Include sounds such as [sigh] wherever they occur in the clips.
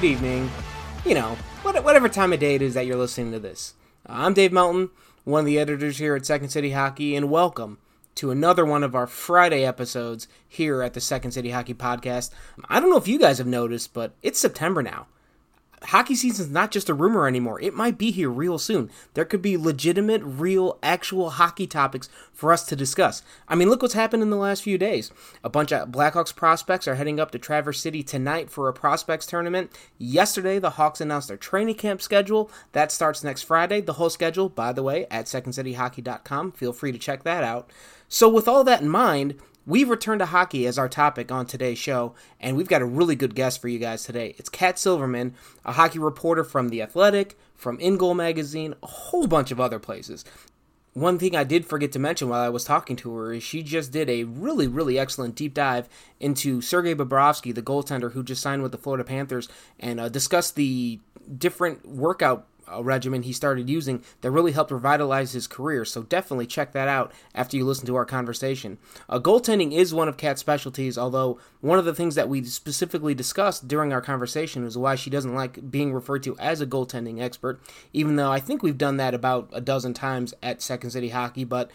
good evening. You know, whatever time of day it is that you're listening to this. Uh, I'm Dave Melton, one of the editors here at Second City Hockey, and welcome to another one of our Friday episodes here at the Second City Hockey Podcast. I don't know if you guys have noticed, but it's September now hockey season's not just a rumor anymore. It might be here real soon. There could be legitimate, real, actual hockey topics for us to discuss. I mean, look what's happened in the last few days. A bunch of Blackhawks prospects are heading up to Traverse City tonight for a prospects tournament. Yesterday, the Hawks announced their training camp schedule. That starts next Friday. The whole schedule, by the way, at secondcityhockey.com. Feel free to check that out. So, with all that in mind, We've returned to hockey as our topic on today's show, and we've got a really good guest for you guys today. It's Cat Silverman, a hockey reporter from The Athletic, from In Goal Magazine, a whole bunch of other places. One thing I did forget to mention while I was talking to her is she just did a really, really excellent deep dive into Sergei Bobrovsky, the goaltender who just signed with the Florida Panthers, and uh, discussed the different workout uh, regimen he started using that really helped revitalize his career. So definitely check that out after you listen to our conversation. Uh, goaltending is one of Cat's specialties, although one of the things that we specifically discussed during our conversation is why she doesn't like being referred to as a goaltending expert, even though I think we've done that about a dozen times at Second City Hockey. But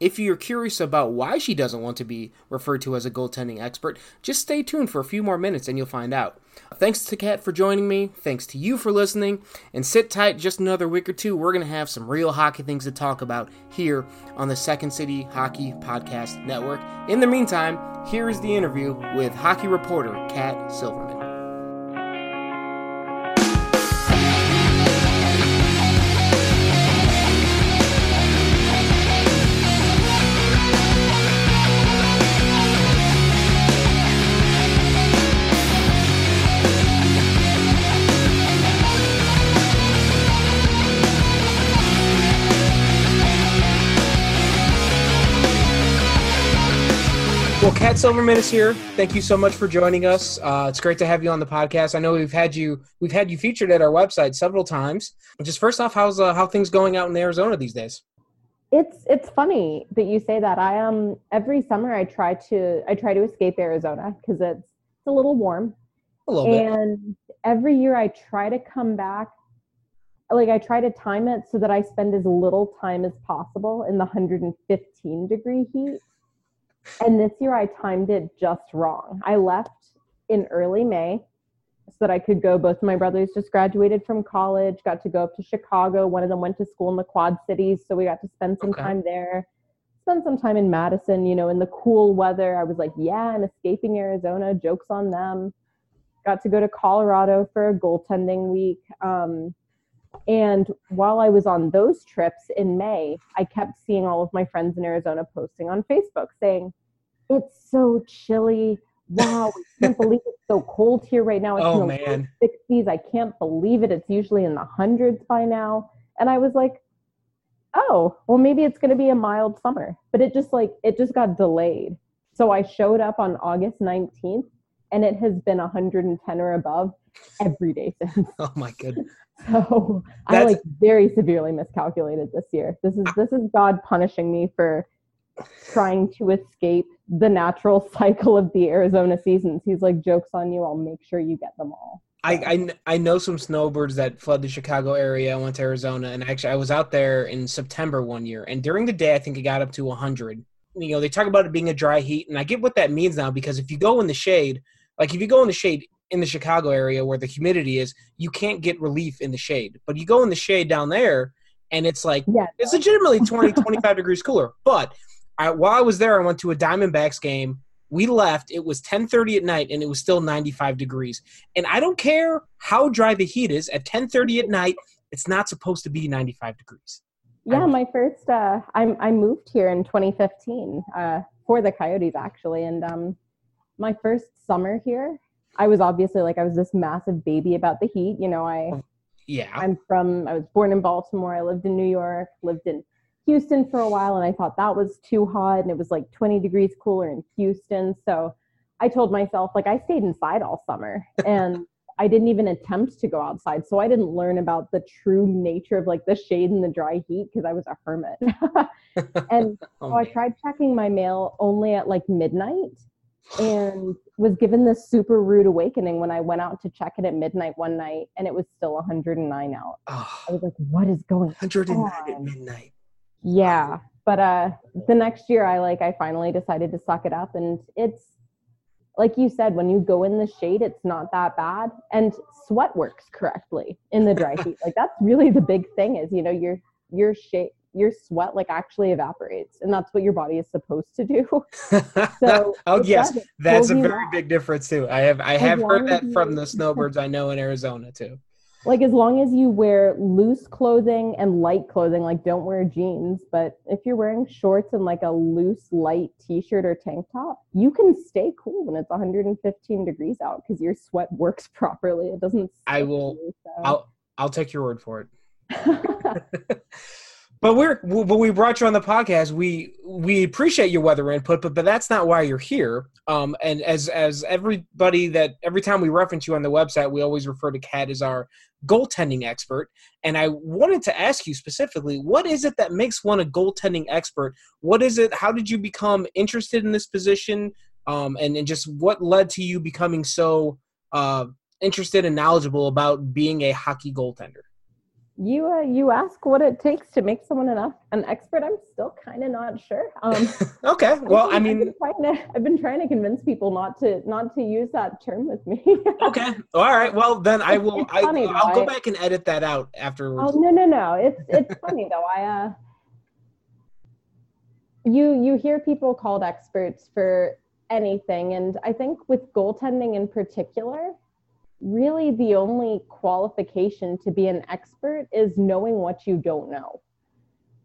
if you're curious about why she doesn't want to be referred to as a goaltending expert, just stay tuned for a few more minutes and you'll find out. Thanks to Cat for joining me. Thanks to you for listening. And sit tight just another week or two. We're going to have some real hockey things to talk about here on the Second City Hockey Podcast Network. In the meantime, here is the interview with hockey reporter Cat Silverman. Well, Cat Silverman is here. Thank you so much for joining us. Uh, it's great to have you on the podcast. I know we've had you we've had you featured at our website several times. Just first off, how's uh, how things going out in Arizona these days? It's it's funny that you say that. I um every summer I try to I try to escape Arizona because it's it's a little warm, A little bit. and every year I try to come back. Like I try to time it so that I spend as little time as possible in the 115 degree heat. And this year I timed it just wrong. I left in early May so that I could go. Both of my brothers just graduated from college, got to go up to Chicago. One of them went to school in the Quad Cities, so we got to spend some Okay. time there. Spend some time in Madison, you know, in the cool weather. I was like, yeah, and escaping Arizona, jokes on them. Got to go to Colorado for a goaltending week. Um, and while I was on those trips in May, I kept seeing all of my friends in Arizona posting on Facebook saying, It's so chilly. Wow, I [laughs] can't believe it's so cold here right now. It's Oh, in the low man. 60s. I can't believe it. It's usually in the hundreds by now. And I was like, oh, well, maybe it's going to be a mild summer. But it just like, it just got delayed. So I showed up on August 19th and it has been 110 or above. Every day since. [laughs] Oh my goodness. [laughs] So I like very severely miscalculated this year. This is this is God punishing me for trying to escape the natural [laughs] cycle of the Arizona seasons. He's like, jokes on you. I'll make sure you get them all. I, I, I know some snowbirds that fled the Chicago area, went to Arizona, and actually I was out there in September one year, and during the day I think it got up to 100. You know, they talk about it being a dry heat, and I get what that means now because if you go in the shade, like if you go in the shade in the Chicago area where the humidity is, you can't get relief in the shade. But you go in the shade down there, and it's like Yeah. it's legitimately 20, 25 degrees cooler. But I, while I was there, I went to a Diamondbacks game. We left. It was 10:30 at night, and it was still 95 degrees. And I don't care how dry the heat is. At 10:30 at night, it's not supposed to be 95 degrees. Yeah, my first uh I I moved here in 2015 uh for the Coyotes actually and um my first summer here I was obviously like I was this massive baby about the heat, you know, I Yeah. I'm from I was born in Baltimore, I lived in New York, lived in Houston for a while and I thought that was too hot and it was like 20 degrees cooler in Houston, so I told myself like I stayed inside all summer [laughs] and I didn't even attempt to go outside. So I didn't learn about the true nature of like the shade and the dry heat because I was a hermit. [laughs] and [laughs] Oh, so I tried checking my mail only at like midnight and was given this super rude awakening when I went out to check it at midnight one night and it was still 109 out. I Oh, was like, what is going 109 at midnight. yeah but uh the next year i like i finally decided to suck it up and it's like you said when you go in the shade it's not that bad and sweat works correctly in the dry [laughs] heat like that's really the big thing is you know your your shade your sweat like actually evaporates and that's what your body is supposed to do [laughs] so [laughs] oh yes, that's a very off. big difference too. I have I As have heard that as from the snowbirds I know in Arizona too. like as long as you wear loose clothing and light clothing like don't wear jeans but if you're wearing shorts and like a loose light t-shirt or tank top you can stay cool when it's 115 degrees out because your sweat works [laughs] properly it doesn't I will- you, so. I'll I'll take your word for it. But we're when we brought you on the podcast, we we appreciate your weather input, but but that's not why you're here. Um, and as as everybody that every time we reference you on the website, we always refer to Cat as our goaltending expert. And I wanted to ask you specifically, what is it that makes one a goaltending expert? What is it? How did you become interested in this position? Um, and and just what led to you becoming so uh, interested and knowledgeable about being a hockey goaltender? You uh, you ask what it takes to make someone enough an expert i'm still kind of not sure um [laughs] Okay, well, I I've mean, been to, I've been trying to convince people not to not to use that term with me. [laughs] okay all right well then i will It's I, funny, i'll though. go back and edit that out afterwards Oh no no no! It's it's funny though. I uh, you you hear people called experts for anything, and I think with goaltending in particular, really the only qualification to be an expert is knowing what you don't know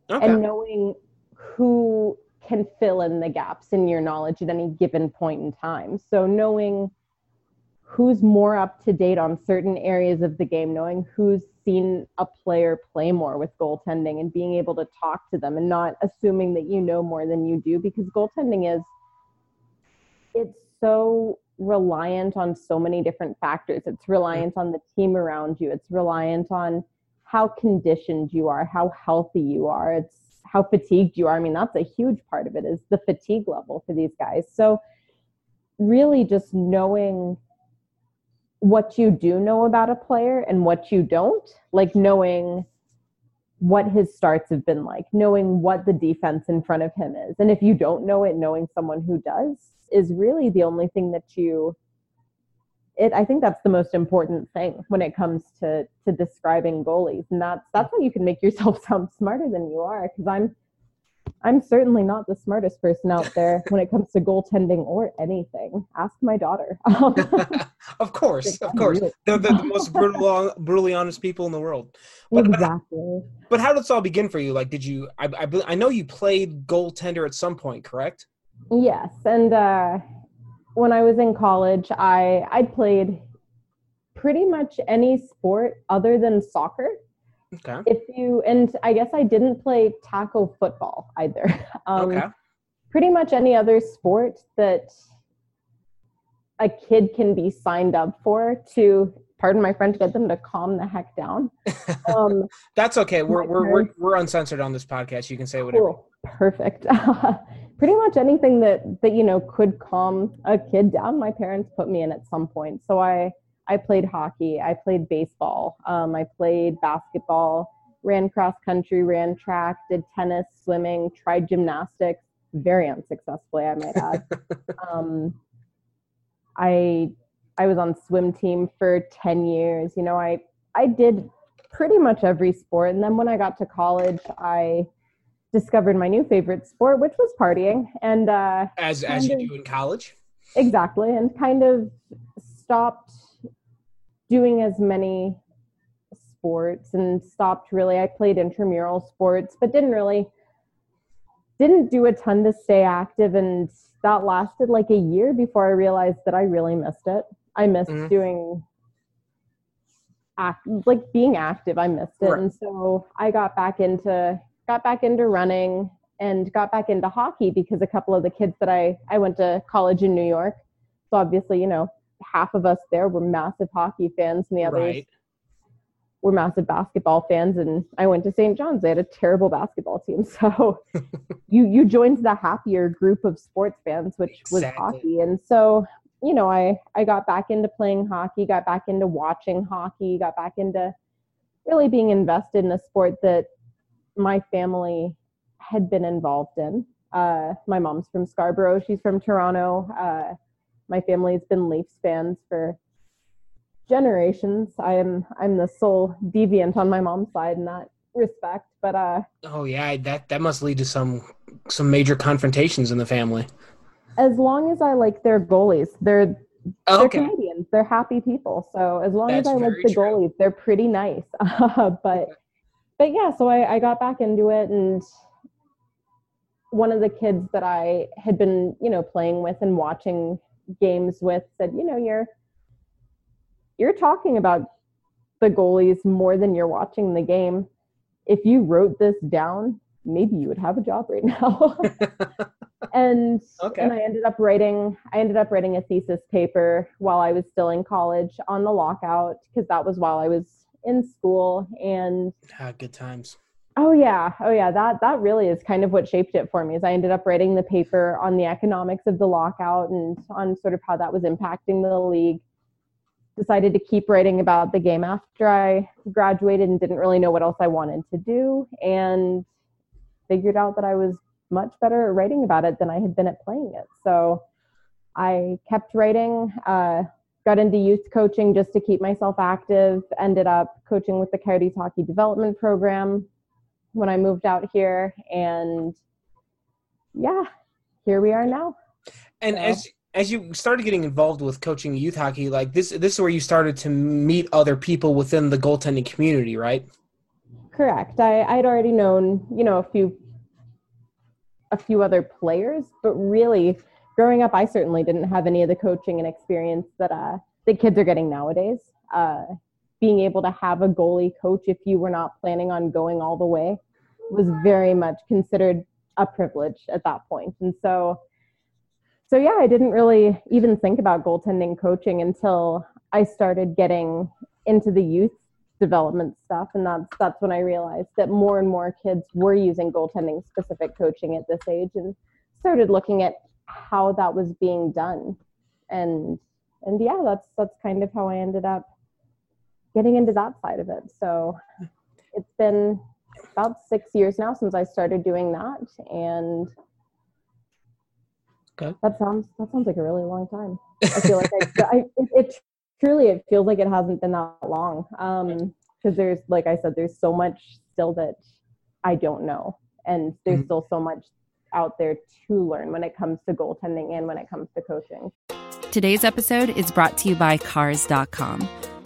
okay and knowing who can fill in the gaps in your knowledge at any given point in time. So knowing who's more up to date on certain areas of the game, knowing who's seen a player play more with goaltending and being able to talk to them and not assuming that you know more than you do because goaltending is it's so reliant on so many different factors. It's reliant on the team around you. It's reliant on how conditioned you are, how healthy you are. It's how fatigued you are. I mean, that's a huge part of it is the fatigue level for these guys. So really just knowing what you do know about a player and what you don't, like knowing what his starts have been like, knowing what the defense in front of him is. And if you don't know it, knowing someone who does is really the only thing that you it I think that's the most important thing when it comes to to describing goalies. And that's that's how you can make yourself [laughs] sound smarter than you are because I'm I'm certainly not the smartest person out there [laughs] when it comes to goaltending or anything. Ask my daughter. [laughs] [laughs] Of course of course they're the, the most brutal, brutally honest people in the world But- but- exactly. but how did this all begin for you like did you I, I, I know you played goaltender at some point correct Yes, and uh, when I was in college, I I played pretty much any sport other than soccer. Okay If you and I guess I didn't play tackle football either. [laughs] Um, okay Pretty much any other sport that a kid can be signed up for to pardon my French, get them to calm the heck down. [laughs] Um, That's okay. We're, we're, we're, we're, uncensored on this podcast. You can say whatever. Cool. Perfect. [laughs] Pretty much anything that, that, you know, could calm a kid down, my parents put me in at some point. So I, I played hockey. I played baseball. Um, I played basketball, ran cross country, ran track, did tennis, swimming, tried gymnastics, very unsuccessfully, I might add. [laughs] um, I I was on swim team for 10 years. You know, I I did pretty much every sport and then when I got to college, I discovered my new favorite sport, which was partying and uh as as you of, do in college. Exactly, and kind of stopped doing as many sports and stopped really I played intramural sports but didn't really didn't do a ton to stay active and that lasted like a year before I realized that I really missed it. I missed mm-hmm. doing act like being active. I missed it. Right. And so I got back into got back into running and got back into hockey because a couple of the kids that I I went to college in New York. So obviously, you know, half of us there were massive hockey fans and the others right were massive basketball fans and I went to St. John's. They had a terrible basketball team. [laughs] So [laughs] you you joined the happier group of sports fans, which exactly. was hockey. And so, you know, I I got back into playing hockey, got back into watching hockey, got back into really being invested in a sport that my family had been involved in. Uh, my mom's from Scarborough, she's from Toronto. Uh, my family's been Leafs fans for generations. I am I'm the sole deviant on my mom's side in that respect. But uh Oh yeah, that that must lead to some some major confrontations in the family. As long as I like their goalies, they're they're okay. Canadians. They're happy people. So as long That's as I like the true. goalies, they're pretty nice. [laughs] but but yeah, so I, I got back into it and one of the kids that I had been, you know, playing with and watching games with said, you know, you're you're talking about the goalies more than you're watching the game. If you wrote this down, maybe you would have a job right now. [laughs] and okay. and I ended up writing I ended up writing a thesis paper while I was still in college on the lockout because that was while I was in school and ah, good times. Oh yeah. Oh yeah. That that really is kind of what shaped it for me. Is I ended up writing the paper on the economics of the lockout and on sort of how that was impacting the league decided to keep writing about the game after I graduated and didn't really know what else I wanted to do and figured out that I was much better at writing about it than I had been at playing it. So I kept writing, uh, got into youth coaching just to keep myself active, ended up coaching with the Coyotes Hockey Development Program when I moved out here. And yeah, here we are now. And so. as as you started getting involved with coaching youth hockey, like this, this is where you started to meet other people within the goaltending community, right? Correct. I, I'd already known, you know, a few, a few other players, but really, growing up, I certainly didn't have any of the coaching and experience that uh, the kids are getting nowadays. Uh, being able to have a goalie coach if you were not planning on going all the way was very much considered a privilege at that point. And so so yeah, I didn't really even think about goaltending coaching until I started getting into the youth development stuff and that's that's when I realized that more and more kids were using goaltending specific coaching at this age and started looking at how that was being done. And and yeah, that's that's kind of how I ended up getting into that side of it. So it's been about 6 years now since I started doing that and Okay. That sounds that sounds like a really long time. I feel like I, [laughs] I it, it, truly it feels like it hasn't been that long. Um, because there's like I said, there's so much still that I don't know, and there's mm-hmm. still so much out there to learn when it comes to goaltending and when it comes to coaching. Today's episode is brought to you by Cars.com.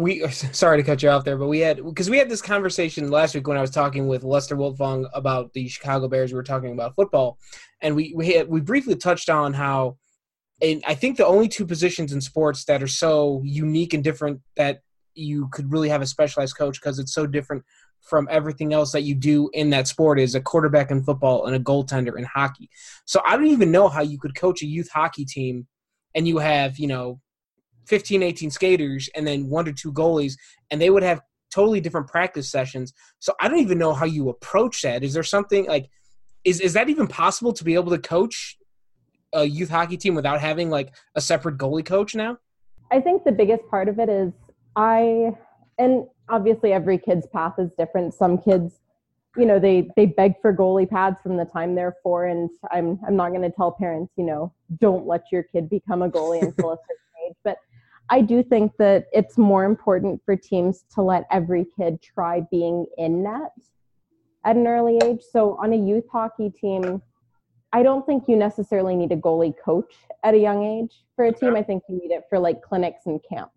We [laughs] sorry to cut you off there, but we had because we had this conversation last week when I was talking with Lester Wiltfong about the Chicago Bears. We were talking about football, and we we had, we briefly touched on how, and I think the only two positions in sports that are so unique and different that you could really have a specialized coach because it's so different from everything else that you do in that sport is a quarterback in football and a goaltender in hockey. So I don't even know how you could coach a youth hockey team and you have, you know, 15, 18 skaters and then one or two goalies, and they would have totally different practice sessions. So I don't even know how you approach that. Is there something like, is, is that even possible to be able to coach a youth hockey team without having like a separate goalie coach now? I think the biggest part of it is I, and obviously every kid's path is different. Some kids, you know, they they beg for goalie pads from the time they're four, and I'm I'm not going to tell parents, you know, don't let your kid become a goalie until a certain [laughs] age, but I do think that it's more important for teams to let every kid try being in net at an early age. So on a youth hockey team, I don't think you necessarily need a goalie coach at a young age for a team. I think you need it for like clinics and camps.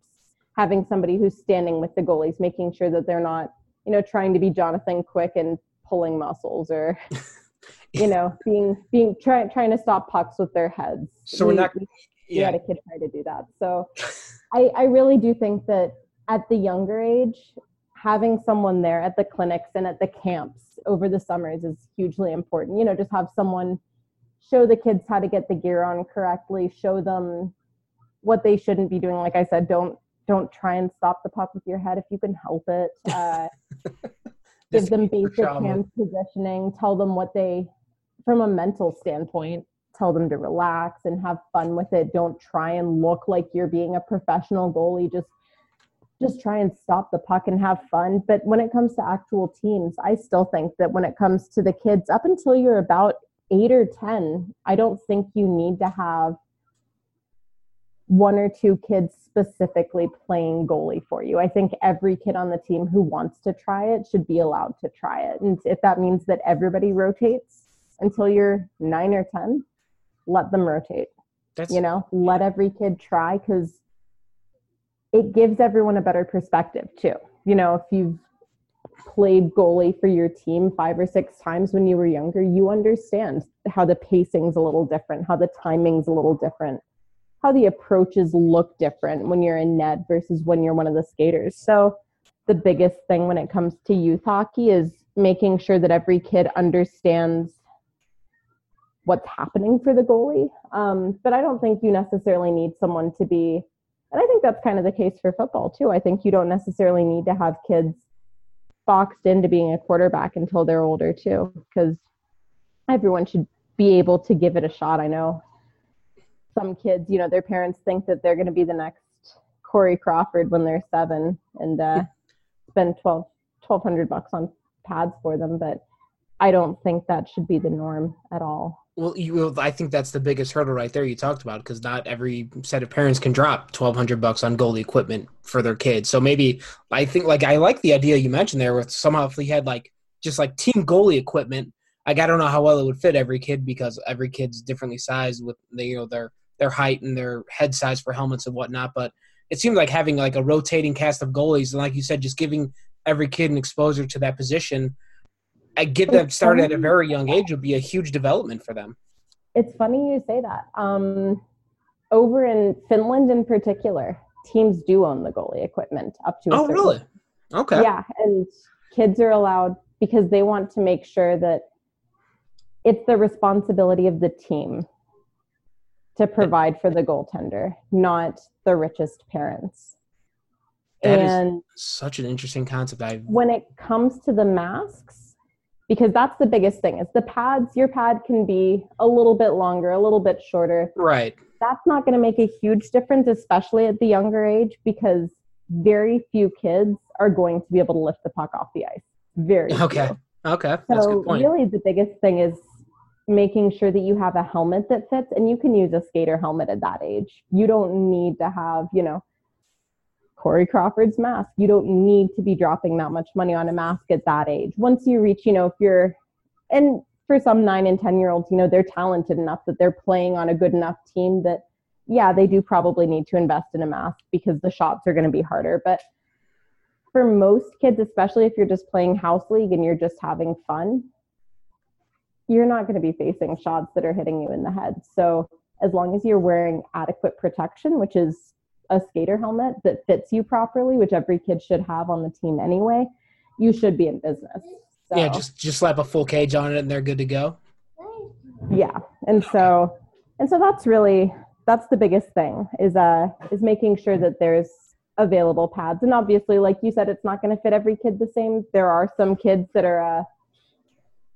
Having somebody who's standing with the goalies, making sure that they're not, you know, trying to be Jonathan Quick and pulling muscles or [laughs] you know, being being trying trying to stop pucks with their heads. So we're not we, we had a kid try to do that. So [laughs] I, I really do think that at the younger age, having someone there at the clinics and at the camps over the summers is hugely important. You know, just have someone show the kids how to get the gear on correctly, show them what they shouldn't be doing. Like I said, don't don't try and stop the puck with your head if you can help it. [laughs] Uh, give them basic hand positioning. Tell them what they, from a mental standpoint, tell them to relax and have fun with it. Don't try and look like you're being a professional goalie. Just just try and stop the puck and have fun. But when it comes to actual teams, I still think that when it comes to the kids, up until you're about eight or 10, I don't think you need to have one or two kids specifically playing goalie for you. I think every kid on the team who wants to try it should be allowed to try it. And if that means that everybody rotates until you're nine or 10, let them rotate. That's, you know, let every kid try because it gives everyone a better perspective too. You know, if you've played goalie for your team five or six times when you were younger, you understand how the pacing's a little different, how the timing's a little different, how the approaches look different when you're in net versus when you're one of the skaters. So the biggest thing when it comes to youth hockey is making sure that every kid understands what's happening for the goalie. Um, but I don't think you necessarily need someone to be, and I think that's kind of the case for football too. I think you don't necessarily need to have kids boxed into being a quarterback until they're older too, because everyone should be able to give it a shot. I know some kids, you know, their parents think that they're going to be the next Corey Crawford when they're seven and uh, spend 12, 1200 bucks on pads for them. But I don't think that should be the norm at all. Well, you, I think that's the biggest hurdle right there you talked about because not every set of parents can drop twelve hundred bucks on goalie equipment for their kids. So maybe I think like I like the idea you mentioned there with somehow if we had like just like team goalie equipment. Like I don't know how well it would fit every kid because every kid's differently sized with the, you know their their height and their head size for helmets and whatnot. But it seems like having like a rotating cast of goalies and like you said, just giving every kid an exposure to that position I get them started at a very young age would be a huge development for them. It's funny you say that. Um, over in Finland, in particular, teams do own the goalie equipment up to. oh, really? Okay. Yeah, and kids are allowed because they want to make sure that it's the responsibility of the team to provide for the goaltender, not the richest parents. That and such an interesting concept. I when it comes to the masks, because that's the biggest thing is the pads your pad can be a little bit longer a little bit shorter. Right. That's not going to make a huge difference especially at the younger age because very few kids are going to be able to lift the puck off the ice. Very okay few. okay. That's so really the biggest thing is making sure that you have a helmet that fits and you can use a skater helmet at that age. You don't need to have you know Corey Crawford's mask. You don't need to be dropping that much money on a mask at that age. Once you reach, you know, if you're, and for some nine and 10 year olds, you know, they're talented enough that they're playing on a good enough team that, yeah, they do probably need to invest in a mask because the shots are going to be harder. But for most kids, especially if you're just playing house league and you're just having fun, you're not going to be facing shots that are hitting you in the head. So as long as you're wearing adequate protection, which is a skater helmet that fits you properly, which every kid should have on the team anyway, you should be in business. So, Yeah, just just slap a full cage on it and they're good to go. yeah. And so and so that's really that's the biggest thing is uh is making sure that there's available pads. And obviously, like you said, it's not going to fit every kid the same. There are some kids that are uh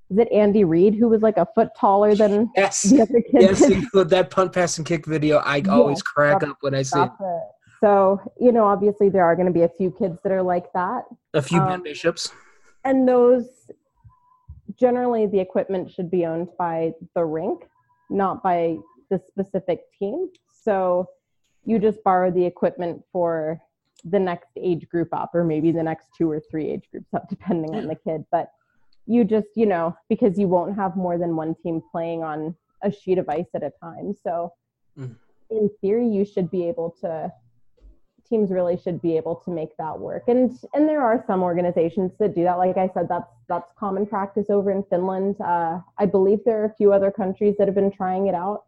is it Andy Reid who was like a foot taller than Yes. the other kids? Yes, [laughs] that punt, pass, and kick video. I always crack up when I see it. It. So, you know, obviously there are going to be a few kids that are like that. a few um, bishops. And those, generally, the equipment should be owned by the rink, not by the specific team. So you just borrow the equipment for the next age group up, or maybe the next two or three age groups up, depending on the kid. But you just, you know, because you won't have more than one team playing on a sheet of ice at a time. So Mm. in theory, you should be able to teams really should be able to make that work. And and there are some organizations that do that. Like i said that's that's common practice over in finland. Uh, i believe there are a few other countries that have been trying it out.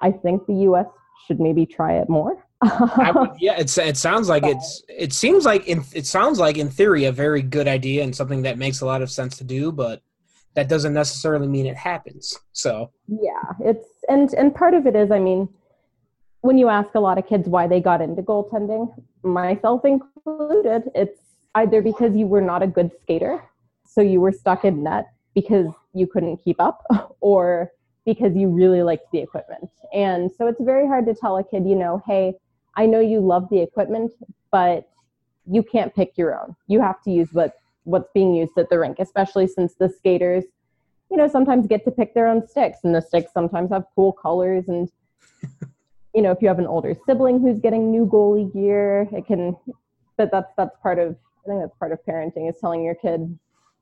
I think the us should maybe try it more would, [laughs] yeah, it's it sounds like it's it seems like in it sounds like in theory a very good idea and something that makes a lot of sense to do, but that doesn't necessarily mean it happens. So yeah it's and and part of it is i mean when you ask a lot of kids why they got into goaltending myself included it's either because you were not a good skater so you were stuck in net because you couldn't keep up [laughs] or because you really liked the equipment and so it's very hard to tell a kid you know hey i know you love the equipment but you can't pick your own you have to use what what's being used at the rink especially since the skaters you know sometimes get to pick their own sticks and the sticks sometimes have cool colors and [laughs] you know if you have an older sibling who's getting new goalie gear it can but that's that's part of i think that's part of parenting is telling your kid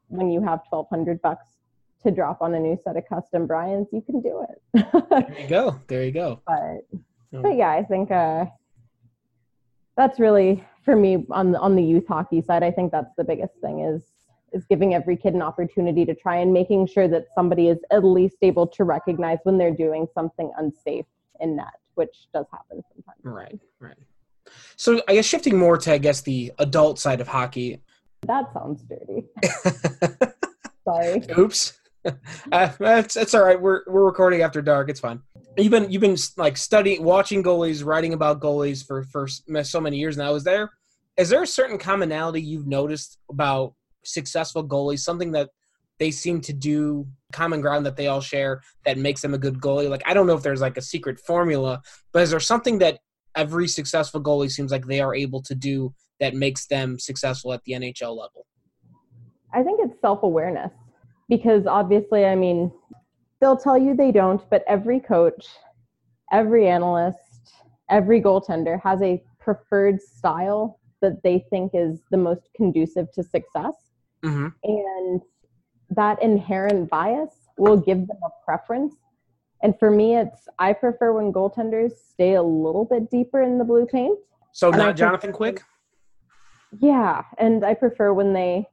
when you have 1200 bucks to drop on a new set of custom Brian's you can do it there you go. There you go. [laughs] but but yeah i think uh that's really for me on the on the youth hockey side i think that's the biggest thing is is giving every kid an opportunity to try and making sure that somebody is at least able to recognize when they're doing something unsafe in net which does happen sometimes Right, right. So I guess shifting more to I guess the adult side of hockey. that sounds dirty [laughs] sorry Oops. [laughs] Uh, it's, it's all right. We're we're recording after dark. It's fine. You've been you've been like studying, watching goalies, writing about goalies for for so many years now. Is there is there a certain commonality you've noticed about successful goalies? Something that they seem to do, common ground that they all share that makes them a good goalie. Like I don't know if there's like a secret formula, but is there something that every successful goalie seems like they are able to do that makes them successful at the NHL level? I think it's self awareness because obviously, I mean, they'll tell you they don't, but every coach, every analyst, every goaltender has a preferred style that they think is the most conducive to success. Mm-hmm. And that inherent bias will give them a preference. And for me, it's I prefer when goaltenders stay a little bit deeper in the blue paint. So not Jonathan Quick. Yeah, and I prefer when they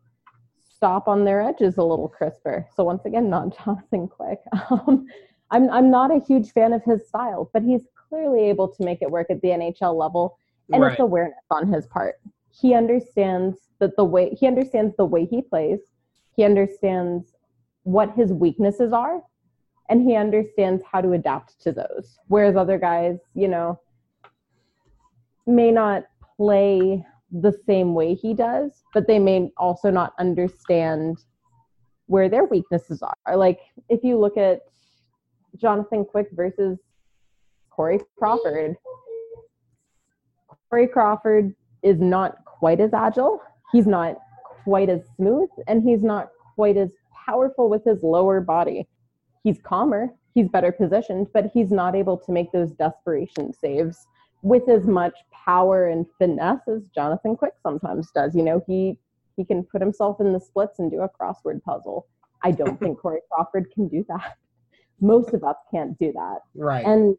stop on their edges a little crisper. So once again, not [laughs] Jonathan Quick. Um, I'm I'm not a huge fan of his style, but he's clearly able to make it work at the NHL level, and Right. it's awareness on his part. He understands that the way he understands the way he plays. He understands what his weaknesses are, and he understands how to adapt to those. Whereas other guys, you know, may not play the same way he does, but they may also not understand where their weaknesses are. Like if you look at Jonathan Quick versus Corey Crawford, Corey Crawford is not quite as agile. He's not quite as smooth, and he's not quite as powerful with his lower body. He's calmer, he's better positioned, but he's not able to make those desperation saves with as much power and finesse as Jonathan Quick sometimes does. You know, he he can put himself in the splits and do a crossword puzzle. I don't [laughs] think Corey Crawford can do that. Most of us can't do that. Right. And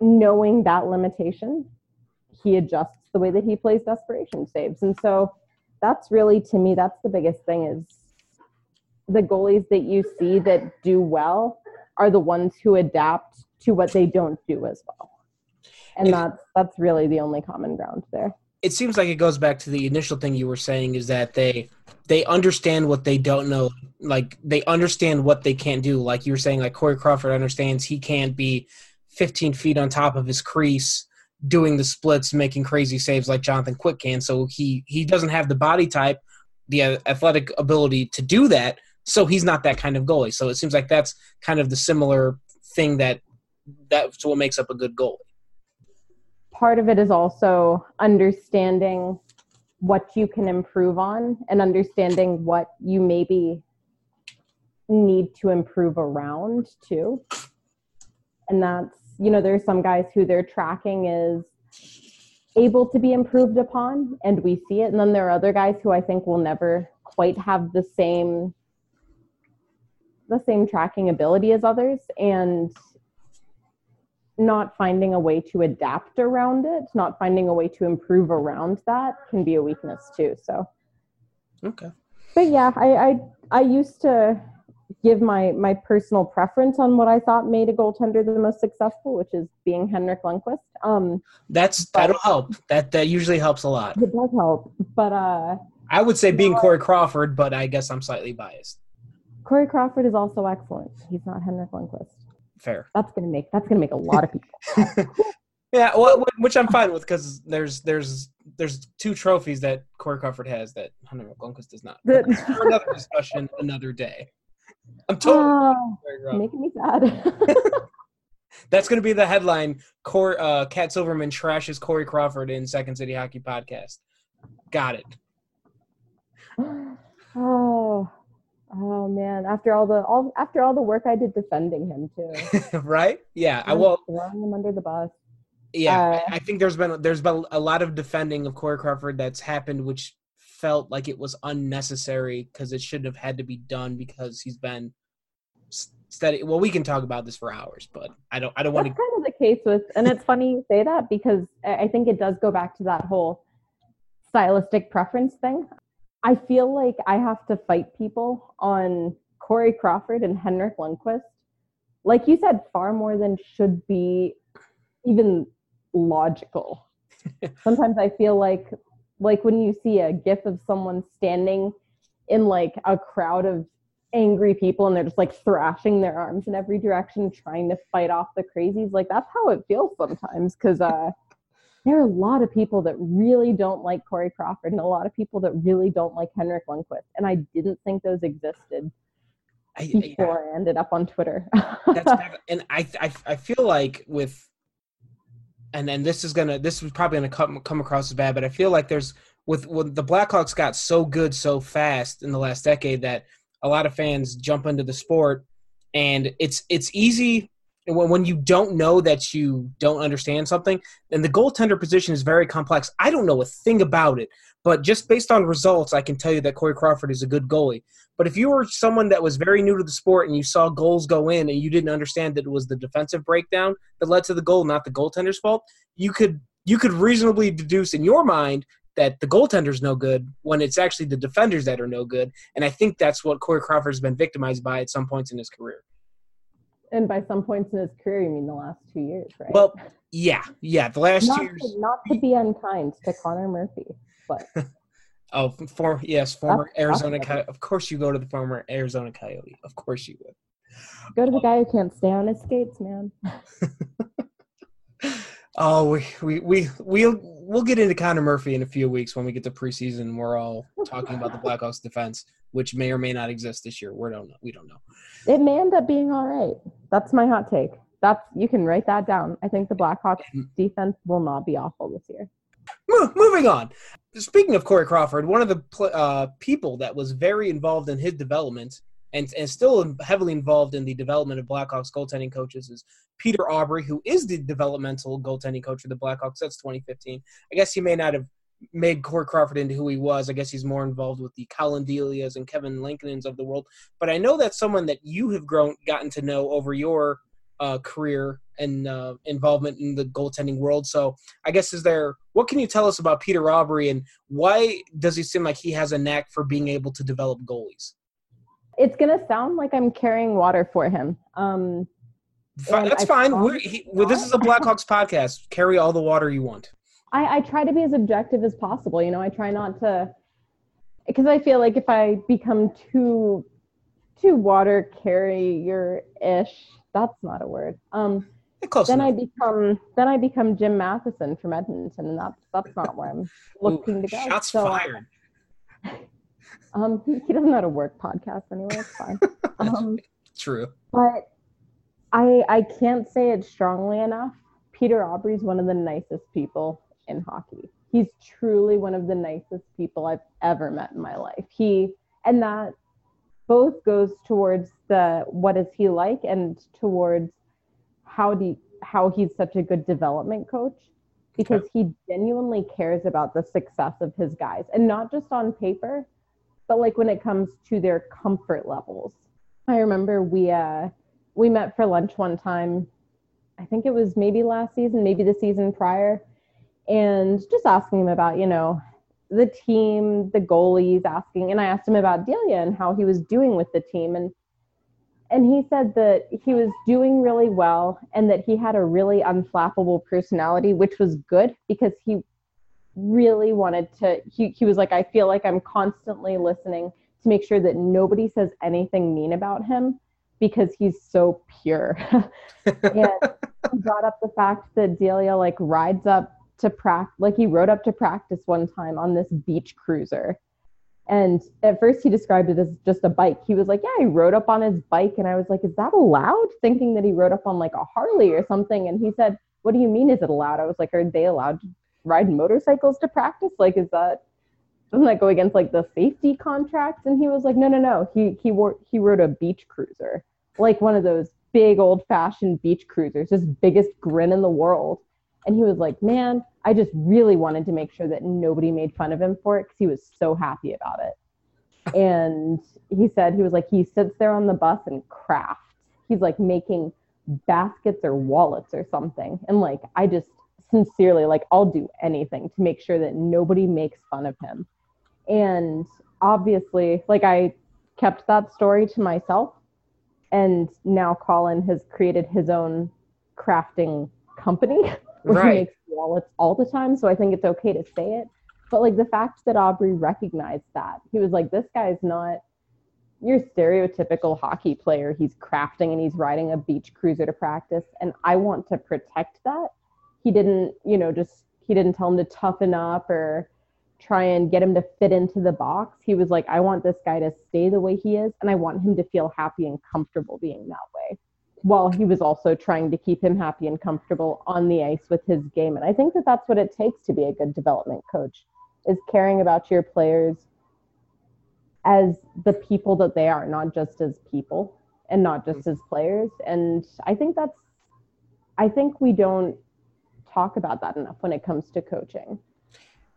knowing that limitation, he adjusts the way that he plays desperation saves. And so that's really to me that's the biggest thing is the goalies that you see that do well are the ones who adapt to what they don't do as well. And that's that's really the only common ground there. It seems like it goes back to the initial thing you were saying is that they they understand what they don't know. Like they understand what they can't do. Like you were saying, like Corey Crawford understands he can't be 15 feet on top of his crease doing the splits, making crazy saves like Jonathan Quick can. So he he doesn't have the body type, the athletic ability to do that. So he's not that kind of goalie. So it seems like that's kind of the similar thing that that's what makes up a good goalie. Part of it is also understanding what you can improve on and understanding what you maybe need to improve around too. And that's, you know, there's some guys who their tracking is able to be improved upon and we see it. And then there are other guys who I think will never quite have the same the same tracking ability as others and not finding a way to adapt around it, not finding a way to improve around that can be a weakness too. So Okay. But yeah, I I, I used to give my my personal preference on what I thought made a goaltender the most successful, which is being Henrik Lundqvist. Um, That's that'll help. That that usually helps a lot. it does help, but uh, I would say being Corey Crawford, but I guess I'm slightly biased. Corey Crawford is also excellent. He's not Henrik Lundqvist. Fair. That's gonna make that's gonna make a lot of people. [laughs] Yeah, well, which I'm fine with because there's there's there's two trophies that Corey Crawford has that Henrik Lundqvist does not. But that's for another discussion, another day. I'm totally Corey making me sad. [laughs] That's going to be the headline. Cor- uh, Cat Silverman trashes Corey Crawford in Second City Hockey Podcast. Got it. [gasps] oh, oh man! After all the all after all the work I did defending him too, [laughs] right? Yeah. I will. throwing him under the bus. Yeah. Uh, I I think there's been there's been a lot of defending of Corey Crawford that's happened, which felt like it was unnecessary because it shouldn't have had to be done because he's been steady. Well, we can talk about this for hours, but I don't. I don't want That's to. kind of the case with, and it's funny you say that because I think it does go back to that whole stylistic preference thing. I feel like I have to fight people on Corey Crawford and Henrik Lundqvist. Like you said, far more than should be even logical. [laughs] Sometimes I feel like like when you see a gif of someone standing in like a crowd of angry people and they're just like thrashing their arms in every direction trying to fight off the crazies like that's how it feels sometimes because uh there are a lot of people that really don't like Corey Crawford and a lot of people that really don't like Henrik Lundqvist and I didn't think those existed I, before I ended up on Twitter. That's [laughs] and I, I I feel like with and then this is gonna this is probably gonna come come across as bad, but I feel like there's with with the Blackhawks got so good so fast in the last decade that a lot of fans jump into the sport and it's it's easy when, when you don't know that you don't understand something and the goaltender position is very complex i don't know a thing about it but just based on results i can tell you that corey crawford is a good goalie but if you were someone that was very new to the sport and you saw goals go in and you didn't understand that it was the defensive breakdown that led to the goal not the goaltender's fault you could you could reasonably deduce in your mind that the goaltender's no good when it's actually the defenders that are no good. And I think that's what Corey Crawford's been victimized by at some points in his career. And by some points in his career, you mean the last two years, right? Well, yeah, yeah. The last not two years. to, not to be unkind to Connor Murphy, but [laughs] Oh, for yes, former That's- Arizona. Coyote. Of course, you go to the former Arizona Coyote. Of course, you would. go to the um, guy who can't stay on his skates, man. [laughs] Oh, we we we we'll we'll get into Connor Murphy in a few weeks when we get to preseason. We're all talking about the Blackhawks defense, which may or may not exist this year. We don't know. We don't know. It may end up being all right. That's my hot take. That's you can write that down. I think the Blackhawks defense will not be awful this year. Mo- moving on. Speaking of Corey Crawford, one of the pl- uh, people that was very involved in his development and, and still heavily involved in the development of Blackhawks goaltending coaches is Peter Aubry, who is the developmental goaltending coach of the Blackhawks since 2015. I guess he may not have made Corey Crawford into who he was. I guess he's more involved with the Collin Delias and Kevin Lankinen's of the world. But I know that's someone that you have grown gotten to know over your uh, career and uh, involvement in the goaltending world. So I guess is there what can you tell us about Peter Aubry and why does he seem like he has a knack for being able to develop goalies? It's gonna sound like I'm carrying water for him. Um, that's I fine. We're, he, well, this is a Blackhawks podcast. Carry all the water you want. I, I try to be as objective as possible. You know, I try not to because I feel like if I become too too water carrier ish, that's not a word. Um, Close then enough. I become then I become Jim Matheson from Edmonton, and that's that's not where I'm [laughs] looking Ooh, to go. Shots so, fired. [laughs] Um, he, he doesn't know how to work podcasts anyway. It's fine. [laughs] um, True. But I I can't say it strongly enough. Peter Aubry's one of the nicest people in hockey. He's truly one of the nicest people I've ever met in my life. He and that both goes towards the what is he like and towards how do you, how he's such a good development coach because okay. he genuinely cares about the success of his guys and not just on paper but like when it comes to their comfort levels. I remember we uh we met for lunch one time. I think it was maybe last season maybe the season prior and just asking him about you know the team, the goalies asking, and I asked him about Delia and how he was doing with the team, and and he said that he was doing really well and that he had a really unflappable personality, which was good because he really wanted to. He he was like, I feel like I'm constantly listening to make sure that nobody says anything mean about him because he's so pure. [laughs] and he brought up the fact that Delia like rides up to practice like he rode up to practice one time on this beach cruiser. And at first he described it as just a bike. He was like yeah he rode up on his bike. And i was like is that allowed? Thinking that he rode up on like a harley or something. And he said what do you mean is it allowed? I was like are they allowed to ride motorcycles to practice like is that doesn't that go against like the safety contracts and he was like no no no he he wore he rode a beach cruiser like one of those big old fashioned beach cruisers just biggest grin in the world and he was like, man, I just really wanted to make sure that nobody made fun of him for it because he was so happy about it. And he said, he was like, he sits there on the bus and crafts. He's like making baskets or wallets or something. And like, I just sincerely, like, I'll do anything to make sure that nobody makes fun of him. And obviously, like, I kept that story to myself. And now Collin has created his own crafting company [laughs] where right. he makes wallets all the time. So I think it's okay to say it. But like the fact that Aubry recognized that, he was like, this guy's not your stereotypical hockey player. He's crafting and he's riding a beach cruiser to practice. And I want to protect that. He didn't, you know, just, he didn't tell him to toughen up or try and get him to fit into the box. He was like, I want this guy to stay the way he is. And I want him to feel happy and comfortable being that way while he was also trying to keep him happy and comfortable on the ice with his game. And I think that that's what it takes to be a good development coach is caring about your players as the people that they are, not just as people and not just mm. as players. And I think that's I think we don't talk about that enough when it comes to coaching.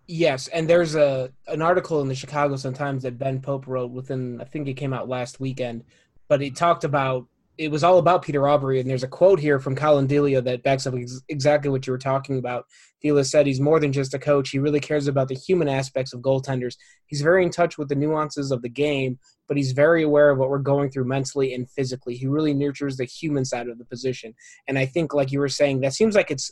Yes, and there's a an article in the Chicago Sun Times that Ben Pope wrote within I think it came out last weekend, but he talked about it was all about Peter Aubry, and there's a quote here from Collin Delia that backs up ex- exactly what you were talking about. Delia said he's more than just a coach; he really cares about the human aspects of goaltenders. He's very in touch with the nuances of the game, but he's very aware of what we're going through mentally and physically. He really nurtures the human side of the position, and I think, like you were saying, that seems like it's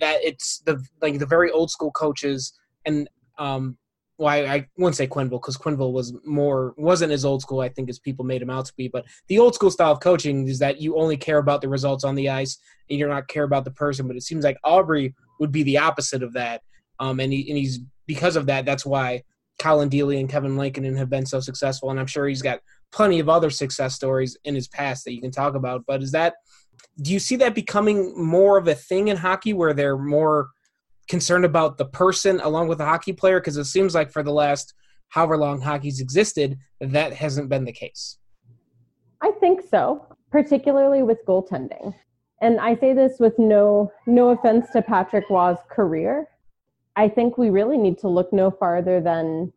that it's the like the very old school coaches and um well, I, I wouldn't say Quenneville because Quenneville was more wasn't as old school I think as people made him out to be. But the old school style of coaching is that you only care about the results on the ice and you're not care about the person. But it seems like Aubry would be the opposite of that. Um, and he and he's because of that. That's why Collin Delia and Kevin Lankinen have been so successful. And I'm sure he's got plenty of other success stories in his past that you can talk about. But is that do you see that becoming more of a thing in hockey where they're more concerned about the person along with the hockey player? Because it seems like for the last however long hockey's existed, that hasn't been the case. I think so, particularly with goaltending. And I say this with no no offense to Patrick Roy's career. I think we really need to look no farther than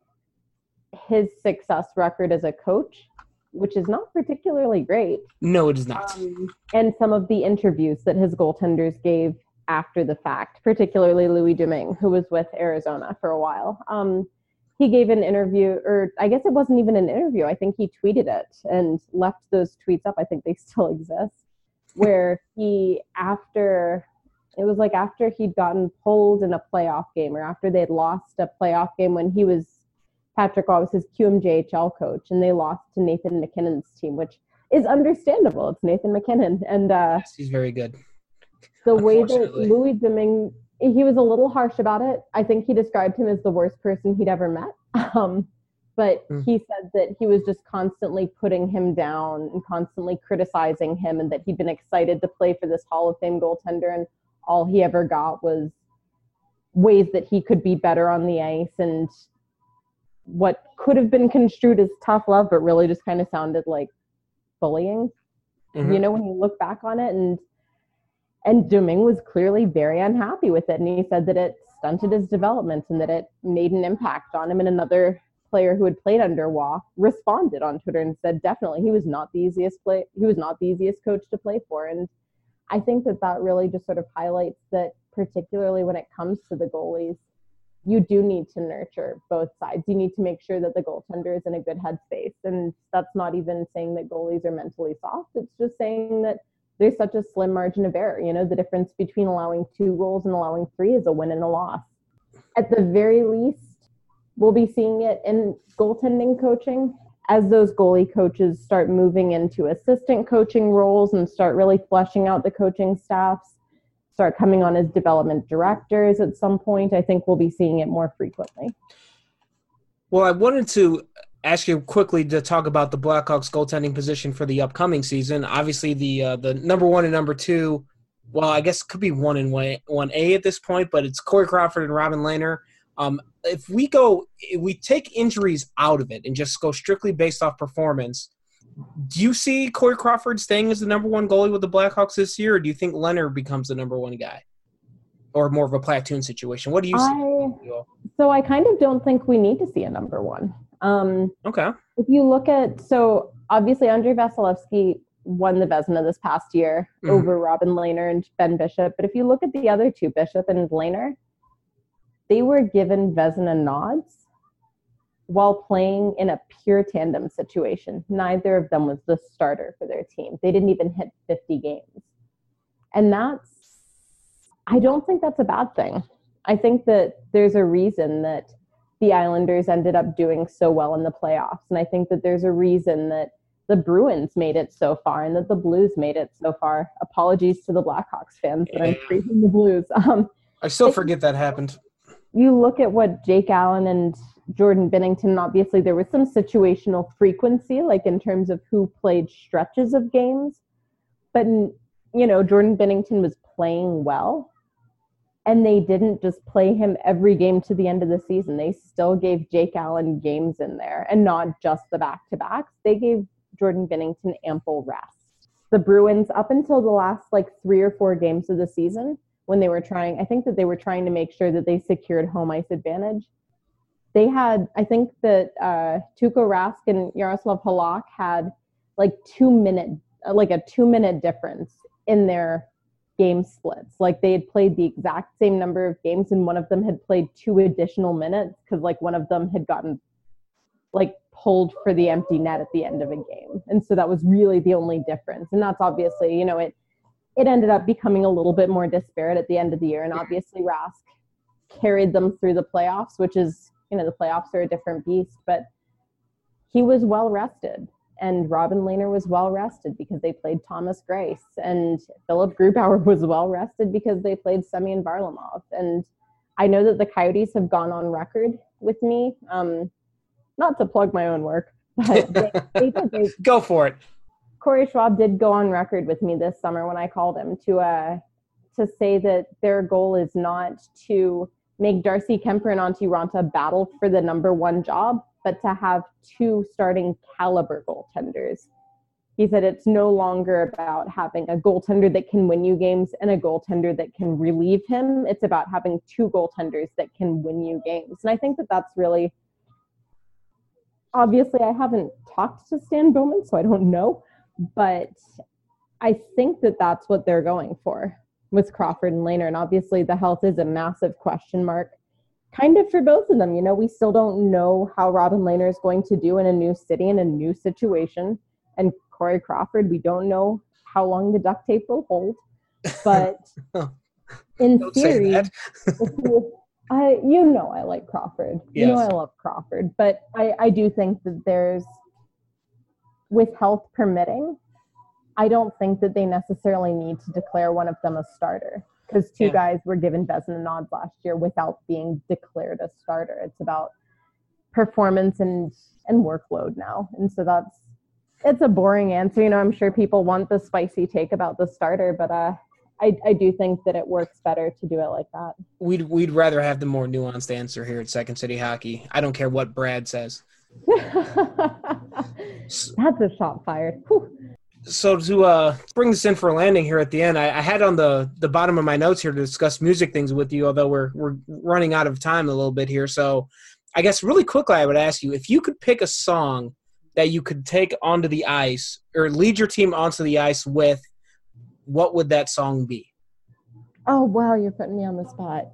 his success record as a coach which is not particularly great. No, it is not. Um, and some of the interviews that his goaltenders gave after the fact, particularly Louis Domingue, who was with Arizona for a while. Um, he gave an interview, or I guess it wasn't even an interview. I think he tweeted it and left those tweets up. I think they [laughs] still exist. Where he, after it was like after he'd gotten pulled in a playoff game, or after they'd lost a playoff game when he was Patrick Roy was his QMJHL coach, and they lost to Nathan MacKinnon's team, which is understandable. It's Nathan MacKinnon, and uh, yes, he's very good. The way that Louis Domingue he was a little harsh about it. I think he described him as the worst person he'd ever met. [laughs] Um, but mm. he said that he was just constantly putting him down and constantly criticizing him, and that he'd been excited to play for this Hall of Fame goaltender, and all he ever got was ways that he could be better on the ice and what could have been construed as tough love, but really just kind of sounded like bullying. Mm-hmm. You know, when you look back on it, and and Domingue was clearly very unhappy with it. And he said that it stunted his development and that it made an impact on him. And another player who had played under Roy responded on Twitter and said, definitely, he was not the easiest play. He was not the easiest coach to play for. And I think that that really just sort of highlights that, particularly when it comes to the goalies, you do need to nurture both sides. You need to make sure that the goaltender is in a good headspace. And that's not even saying that goalies are mentally soft. It's just saying that there's such a slim margin of error. You know, the difference between allowing two goals and allowing three is a win and a loss. At the very least, we'll be seeing it in goaltending coaching as those goalie coaches start moving into assistant coaching roles and start really fleshing out the coaching staffs, start coming on as development directors at some point. I think we'll be seeing it more frequently. Well, I wanted to ask you quickly to talk about the Blackhawks goaltending position for the upcoming season. Obviously, the uh, the number one and number two, well, I guess could be one and one A at this point, but it's Corey Crawford and Robin Lehner. Um, if we go, if we take injuries out of it and just go strictly based off performance, do you see Corey Crawford staying as the number one goalie with the Blackhawks this year, or do you think Lehner becomes the number one guy? Or more of a platoon situation. What do you see? I, so I kind of don't think we need to see a number one. Um, okay. If you look at, so obviously Andrei Vasilevskiy won the Vezina this past year mm-hmm. over Robin Lehner and Ben Bishop. But if you look at the other two, Bishop and Lehner, they were given Vezina nods while playing in a pure tandem situation. Neither of them was the starter for their team. They didn't even hit 50 games. And that's, I don't think that's a bad thing. I think that there's a reason that the Islanders ended up doing so well in the playoffs. And I think that there's a reason that the Bruins made it so far and that the Blues made it so far. Apologies to the Blackhawks fans that I'm praising the Blues. [laughs] Um, I still forget that happened. You look at what Jake Allen and Jordan Binnington, obviously there was some situational frequency, like in terms of who played stretches of games. But, you know, Jordan Binnington was playing well and they didn't just play him every game to the end of the season. They still gave Jake Allen games in there and not just the back to backs. They gave Jordan Binnington ample rest. The Bruins, up until the last like three or four games of the season, when they were trying, I think that they were trying to make sure that they secured home ice advantage. They had, I think that uh, Tuukka Rask and Yaroslav Halak had like two minute, like a two minute difference in their game splits. Like they had played the exact same number of games, and one of them had played two additional minutes because like one of them had gotten like pulled for the empty net at the end of a game. And so that was really the only difference. And that's obviously, you know, it it ended up becoming a little bit more disparate at the end of the year. And obviously Rask carried them through the playoffs, which is, you know, the playoffs are a different beast, but he was well rested and Robin Lehner was well rested because they played Thomas Greiss, and Philipp Grubauer [laughs] was well rested because they played Semyon Varlamov. And I know that the Coyotes have gone on record with me, um, not to plug my own work, [laughs] but they, they. [laughs] They, go for it. Corey Schwab did go on record with me this summer when I called him to uh, to say that their goal is not to make Darcy Kuemper and Antti Raanta battle for the number one job, but to have two starting caliber goaltenders. He said it's no longer about having a goaltender that can win you games and a goaltender that can relieve him. It's about having two goaltenders that can win you games. And I think that that's really obviously I haven't talked to Stan Bowman, so I don't know. But I think that that's what they're going for with Crawford and Lehner. And obviously, the health is a massive question mark, kind of for both of them. You know, we still don't know how Robin Lehner is going to do in a new city, in a new situation. And Corey Crawford, we don't know how long the duct tape will hold. [laughs] But in theory. I you know I like Crawford. You know I love Crawford, but I I do think that there's with health permitting, I don't think that they necessarily need to declare one of them a starter because two Yeah. guys were given Vezina nods last year without being declared a starter. It's about performance and and workload now, and so that's it's a boring answer. You know, I'm sure people want the spicy take about the starter, but uh, I I do think that it works better to do it like that. We'd we'd rather have the more nuanced answer here at Second City Hockey. I don't care what Brad says. [laughs] That's a shot fired. Whew. So to uh, bring this in for a landing here at the end, I, I had on the the bottom of my notes here to discuss music things with you. Although we're we're running out of time a little bit here, so I guess really quickly I would ask you if you could pick a song that you could take onto the ice or lead your team onto the ice with, what would that song be? Oh wow, you're putting me on the spot.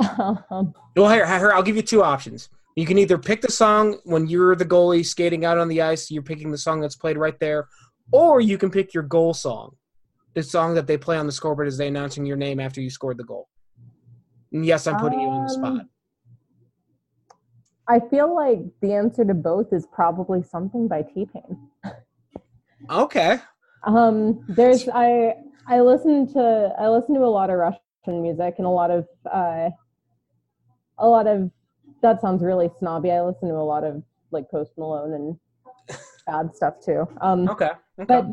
[laughs] Um, Well, here, here, I'll give you two options. You can either pick the song when you're the goalie skating out on the ice, you're picking the song that's played right there, or you can pick your goal song, the song that they play on the scoreboard as they announcing your name after you scored the goal. And yes, I'm putting you on the spot. Um, I feel like the answer to both is probably something by T Pain. Okay. Um, there's I I listen to I listen to a lot of Russian music and a lot of uh, a lot of that sounds really snobby. I listen to a lot of like Post Malone and bad stuff too. Um, Okay. okay. but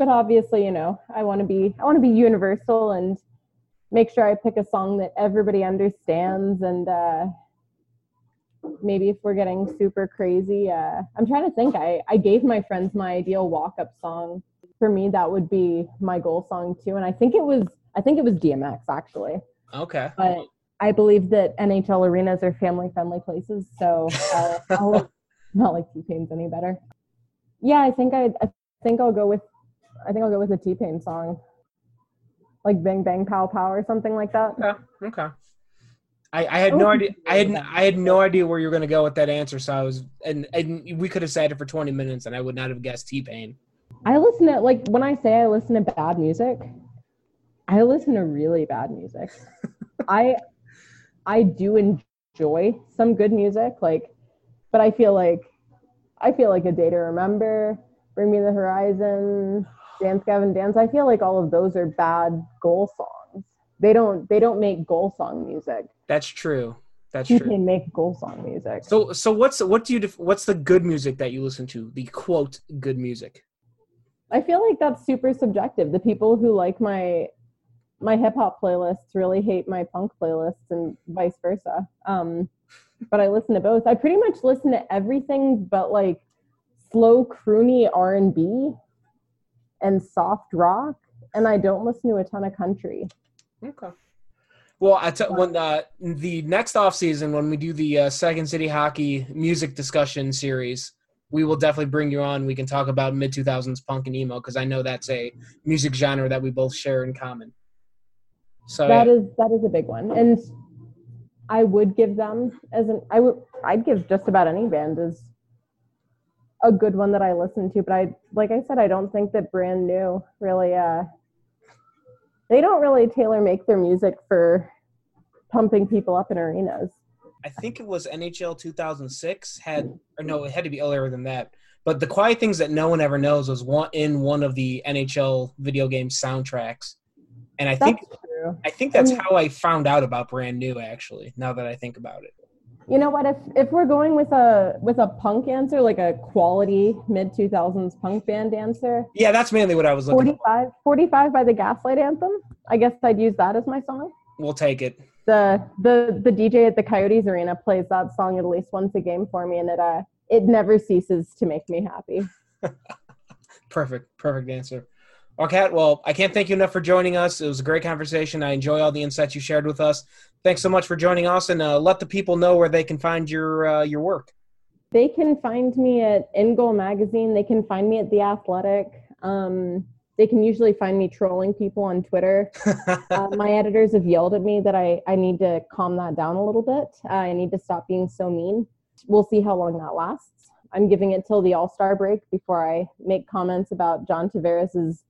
but obviously you know i want to be i want to be universal and make sure i pick a song that everybody understands and uh maybe if we're getting super crazy uh i'm trying to think i i gave my friends my ideal walk up song for me that would be my goal song too and i think it was i think it was dmx actually okay. but I believe that NHL arenas are family friendly places, so I'll, I'll not like T Pain's any better. Yeah, I think I, I think I'll go with I think I'll go with a T Pain song, like Bang Bang Pow Pow or something like that. Okay. Okay. I, I had no idea. I had I had no idea where you were going to go with that answer. So I was, and, and we could have sat it for 20 minutes, and I would not have guessed T Pain. I listen to like when I say I listen to bad music, I listen to really bad music. [laughs] I I do enjoy some good music, like, but I feel like I feel like a day to remember, Bring Me the Horizon, Dance Gavin Dance. I feel like all of those are bad goal songs. They don't they don't make goal song music. That's true. That's You true. can make goal song music. So so what's what do you def- what's the good music that you listen to? The quote good music. I feel like that's super subjective. The people who like my my hip hop playlists really hate my punk playlists and vice versa. Um, but I listen to both. I pretty much listen to everything but like slow croony R and B and soft rock, and I don't listen to a ton of country. Okay. Well, I t- when uh, the next off season when we do the uh, Second City Hockey music discussion series, we will definitely bring you on. We can talk about mid two thousands punk and emo because I know that's a music genre that we both share in common. So That yeah. is that is a big one, and I would give them as an I would I'd give just about any band as a good one that I listen to. But I like I said, I don't think that brand new really. uh They don't really tailor make their music for pumping people up in arenas. I think it was NHL 2006 had or no, it had to be earlier than that. But the quiet things that no one ever knows was one in one of the NHL video game soundtracks, and I That's think true. I think that's how I found out about Brand New. Actually, now that I think about it. You know what? If if we're going with a with a punk answer, like a quality mid two thousands punk band answer, Yeah, that's mainly what I was looking. 45, 45 by the Gaslight Anthem. I guess I'd use that as my song. We'll take it. the the the DJ at the Coyotes Arena plays that song at least once a game for me, and it uh it never ceases to make me happy. [laughs] Perfect, perfect answer. Cat, well, I can't thank you enough for joining us. It was a great conversation. I enjoy all the insights you shared with us. Thanks so much for joining us, and uh, let the people know where they can find your uh, your work. They can find me at In Goal Magazine. They can find me at The Athletic. Um, they can usually find me trolling people on Twitter. [laughs] uh, my editors have yelled at me that I, I need to calm that down a little bit. Uh, I need to stop being so mean. We'll see how long that lasts. I'm giving it till the All Star break before I make comments about John Tavares's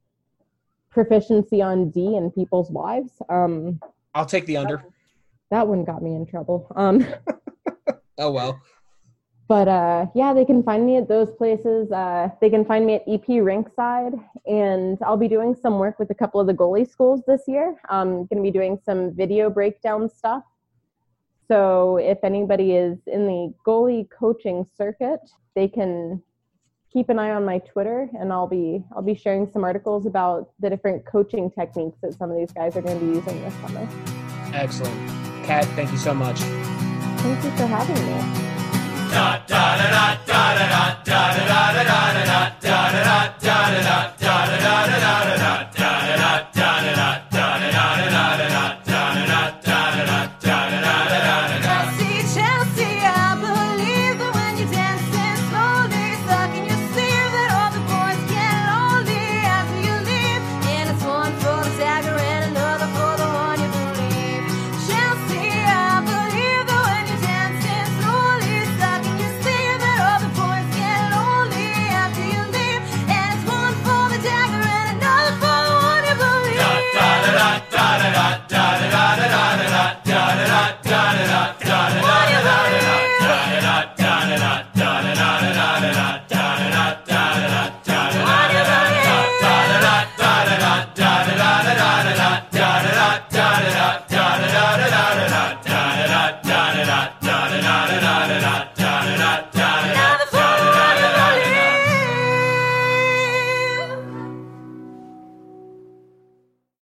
proficiency on D and people's wives. Um, I'll take the under. That one got me in trouble. Um, [laughs] oh well. But uh, yeah, they can find me at those places. Uh, they can find me at EP Rinkside, and I'll be doing some work with a couple of the goalie schools this year. I'm going to be doing some video breakdown stuff. So if anybody is in the goalie coaching circuit, they can keep an eye on my Twitter, and I'll be I'll be sharing some articles about the different coaching techniques that some of these guys are going to be using this summer. Excellent, Cat. Thank you so much. Thank you for having me. da da da da da da da da da da da da